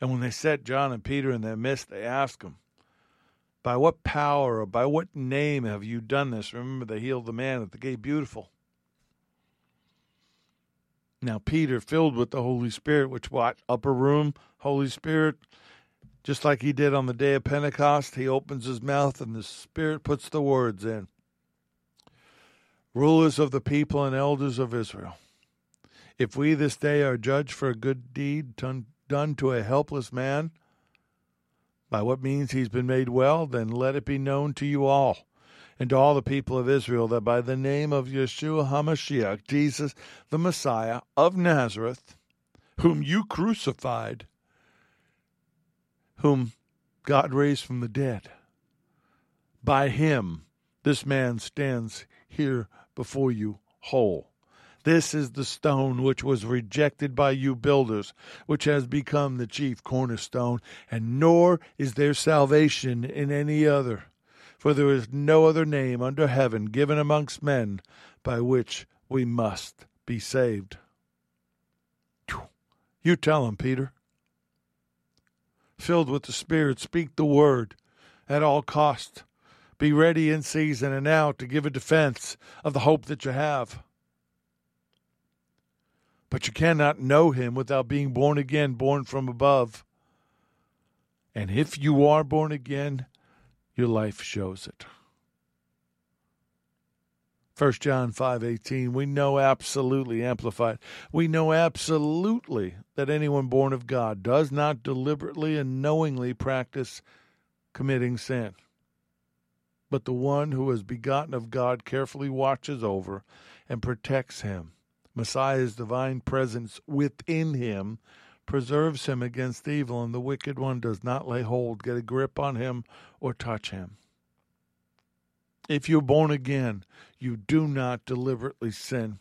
And when they set John and Peter in their midst, they asked them, By what power or by what name have you done this? Remember, they healed the man at the gate beautiful. Now, Peter, filled with the Holy Spirit, which what? Upper room, Holy Spirit, just like he did on the day of Pentecost, he opens his mouth and the Spirit puts the words in. Rulers of the people and elders of Israel if we this day are judged for a good deed to a helpless man, by what means he's been made well, then let it be known to you all and to all the people of Israel that by the name of Yeshua HaMashiach, Jesus the Messiah of Nazareth, whom you crucified, whom God raised from the dead, by him this man stands here before you whole. This is the stone which was rejected by you builders, which has become the chief cornerstone, and nor is there salvation in any other. For there is no other name under heaven given amongst men by which we must be saved. You tell him, Peter. Filled with the Spirit, speak the word at all cost. Be ready in season and out to give a defense of the hope that you have. But you cannot know him without being born again, born from above. And if you are born again, your life shows it. 1 John 5:18 we know absolutely amplified we know absolutely that anyone born of God does not deliberately and knowingly practice committing sin but the one who is begotten of God carefully watches over and protects him Messiah's divine presence within him preserves him against evil, and the wicked one does not lay hold, get a grip on him, or touch him. If you're born again, you do not deliberately sin.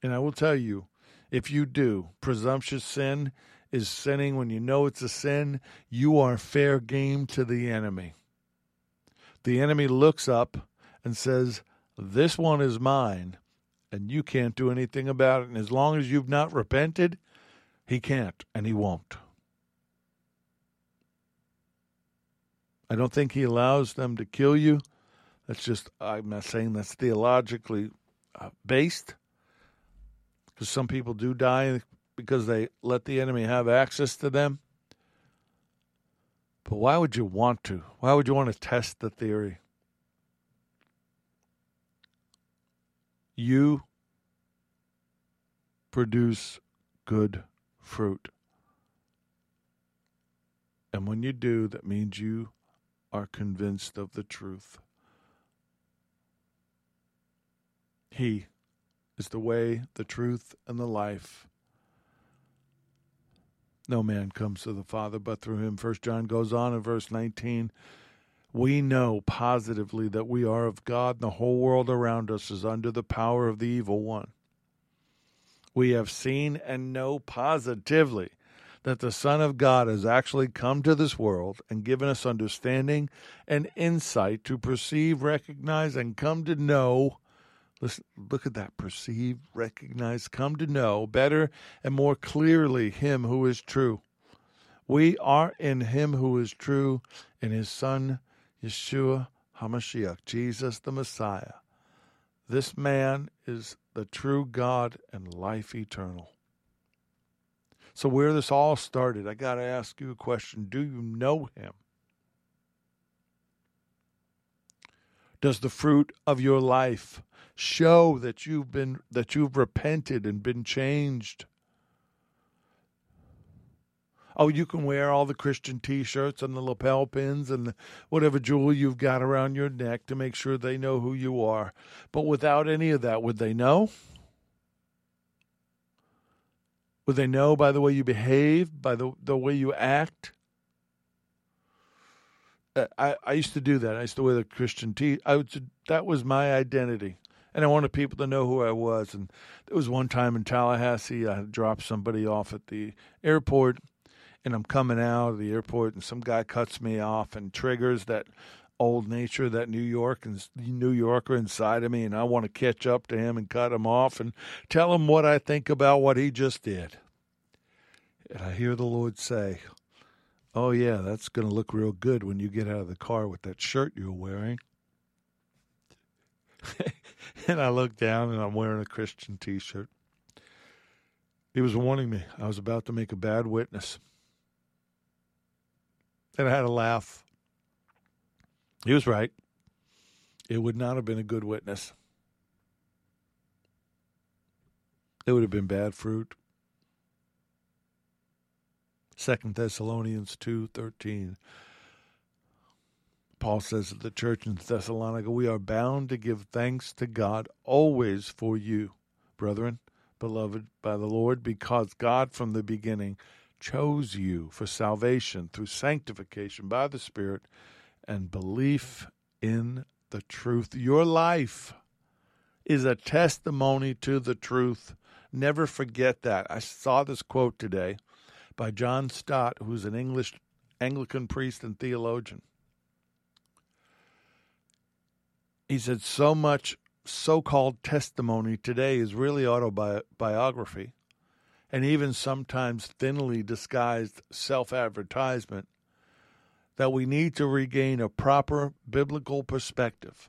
And I will tell you, if you do, presumptuous sin is sinning when you know it's a sin, you are fair game to the enemy. The enemy looks up and says, This one is mine and you can't do anything about it. And as long as you've not repented, he can't and he won't. I don't think he allows them to kill you. That's just, I'm not saying that's theologically uh, based, because some people do die because they let the enemy have access to them. But why would you want to? Why would you want to test the theory? You produce good fruit. And when you do, that means you are convinced of the truth. He is the way, the truth, and the life. No man comes to the Father but through him. First John goes on in verse 19. We know positively that we are of God, and the whole world around us is under the power of the evil one. We have seen and know positively that the Son of God has actually come to this world and given us understanding and insight to perceive, recognize, and come to know. Listen, look at that. Perceive, recognize, come to know better and more clearly Him who is true. We are in Him who is true, in His Son, Yeshua HaMashiach, Jesus the Messiah. This man is the true God and life eternal. So, where this all started, I got to ask you a question Do you know him? Does the fruit of your life show that you've been that you've repented and been changed? Oh, you can wear all the Christian T-shirts and the lapel pins and whatever jewel you've got around your neck to make sure they know who you are. But without any of that, would they know? Would they know by the way you behave, by the the way you act? Uh, I, I used to do that. I used to wear the Christian tee. I would, that was my identity, and I wanted people to know who I was. And there was one time in Tallahassee, I dropped somebody off at the airport, and I'm coming out of the airport, and some guy cuts me off and triggers that old nature, that New York and New Yorker inside of me, and I want to catch up to him and cut him off and tell him what I think about what he just did. And I hear the Lord say, Oh, yeah, that's going to look real good when you get out of the car with that shirt you're wearing. and I look down and I'm wearing a Christian t shirt. He was warning me. I was about to make a bad witness. And I had a laugh. He was right. It would not have been a good witness. It would have been bad fruit. Second Thessalonians two thirteen. Paul says to the church in Thessalonica, We are bound to give thanks to God always for you, brethren, beloved by the Lord, because God from the beginning chose you for salvation through sanctification by the Spirit and belief in the truth. Your life is a testimony to the truth. Never forget that. I saw this quote today by John Stott, who's an English Anglican priest and theologian. He said, So much so called testimony today is really autobiography and even sometimes thinly disguised self advertisement that we need to regain a proper biblical perspective.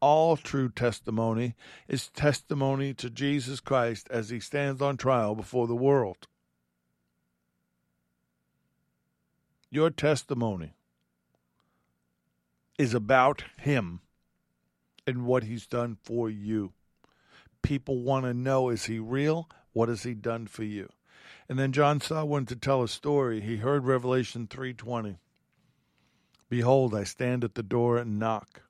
All true testimony is testimony to Jesus Christ as he stands on trial before the world. Your testimony is about him and what he's done for you. People want to know is he real? What has he done for you? And then John saw one to tell a story. He heard Revelation 3:20. Behold, I stand at the door and knock.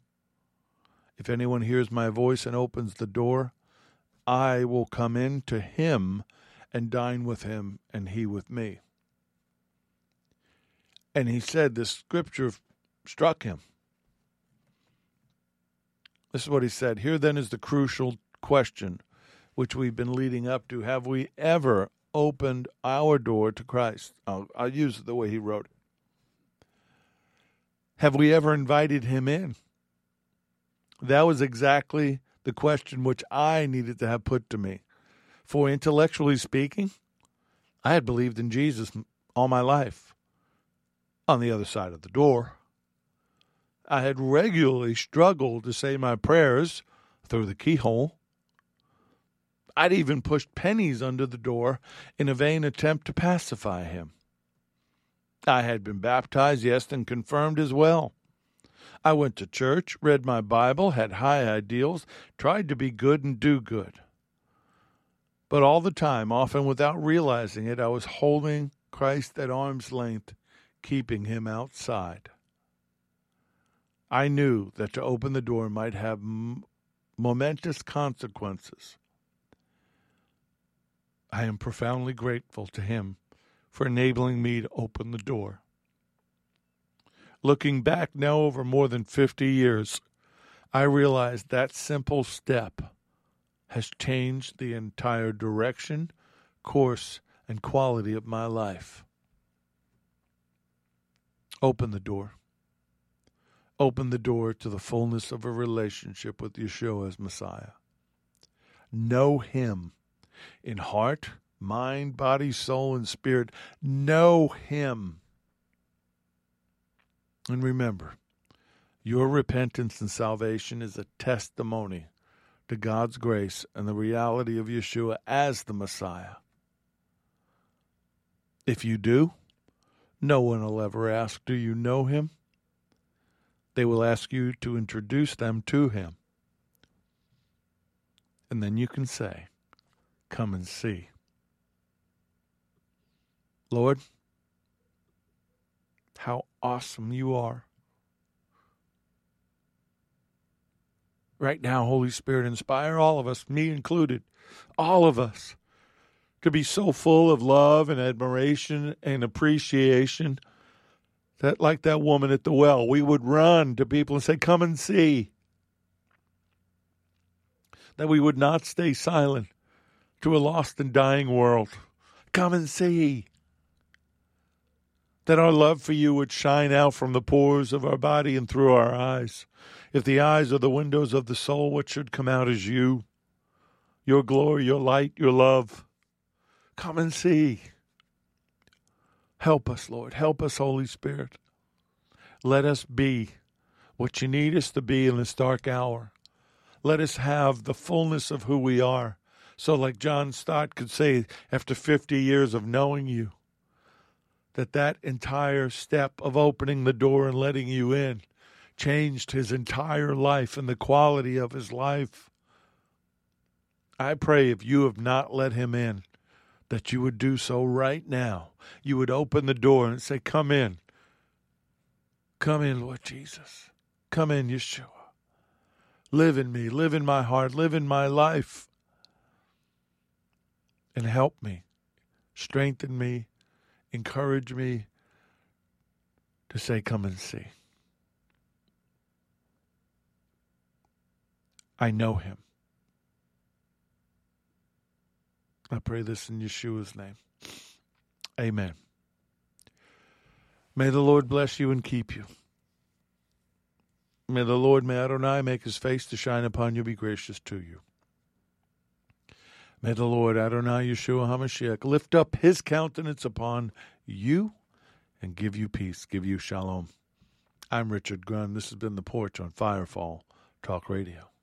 If anyone hears my voice and opens the door, I will come in to him and dine with him, and he with me. And he said this scripture struck him. This is what he said. Here then is the crucial question which we've been leading up to. Have we ever opened our door to Christ? I'll, I'll use the way he wrote it. Have we ever invited him in? That was exactly the question which I needed to have put to me. For intellectually speaking, I had believed in Jesus all my life. On the other side of the door, I had regularly struggled to say my prayers through the keyhole. I'd even pushed pennies under the door in a vain attempt to pacify him. I had been baptized, yes, and confirmed as well. I went to church, read my Bible, had high ideals, tried to be good and do good. But all the time, often without realizing it, I was holding Christ at arm's length, keeping him outside. I knew that to open the door might have momentous consequences. I am profoundly grateful to him for enabling me to open the door. Looking back now over more than 50 years, I realize that simple step has changed the entire direction, course, and quality of my life. Open the door. Open the door to the fullness of a relationship with Yeshua as Messiah. Know Him in heart, mind, body, soul, and spirit. Know Him. And remember, your repentance and salvation is a testimony to God's grace and the reality of Yeshua as the Messiah. If you do, no one will ever ask, Do you know him? They will ask you to introduce them to him. And then you can say, Come and see. Lord, how awesome you are. Right now, Holy Spirit, inspire all of us, me included, all of us, to be so full of love and admiration and appreciation that, like that woman at the well, we would run to people and say, Come and see. That we would not stay silent to a lost and dying world. Come and see. That our love for you would shine out from the pores of our body and through our eyes. If the eyes are the windows of the soul, what should come out is you, your glory, your light, your love. Come and see. Help us, Lord. Help us, Holy Spirit. Let us be what you need us to be in this dark hour. Let us have the fullness of who we are. So, like John Stott could say, after 50 years of knowing you, that that entire step of opening the door and letting you in changed his entire life and the quality of his life. I pray if you have not let him in, that you would do so right now. You would open the door and say, Come in. Come in, Lord Jesus. Come in, Yeshua. Live in me, live in my heart, live in my life. And help me, strengthen me, encourage me to say, Come and see. I know him. I pray this in Yeshua's name. Amen. May the Lord bless you and keep you. May the Lord, may Adonai, make his face to shine upon you, be gracious to you. May the Lord, Adonai Yeshua HaMashiach, lift up his countenance upon you and give you peace, give you shalom. I'm Richard Grun. This has been The Porch on Firefall Talk Radio.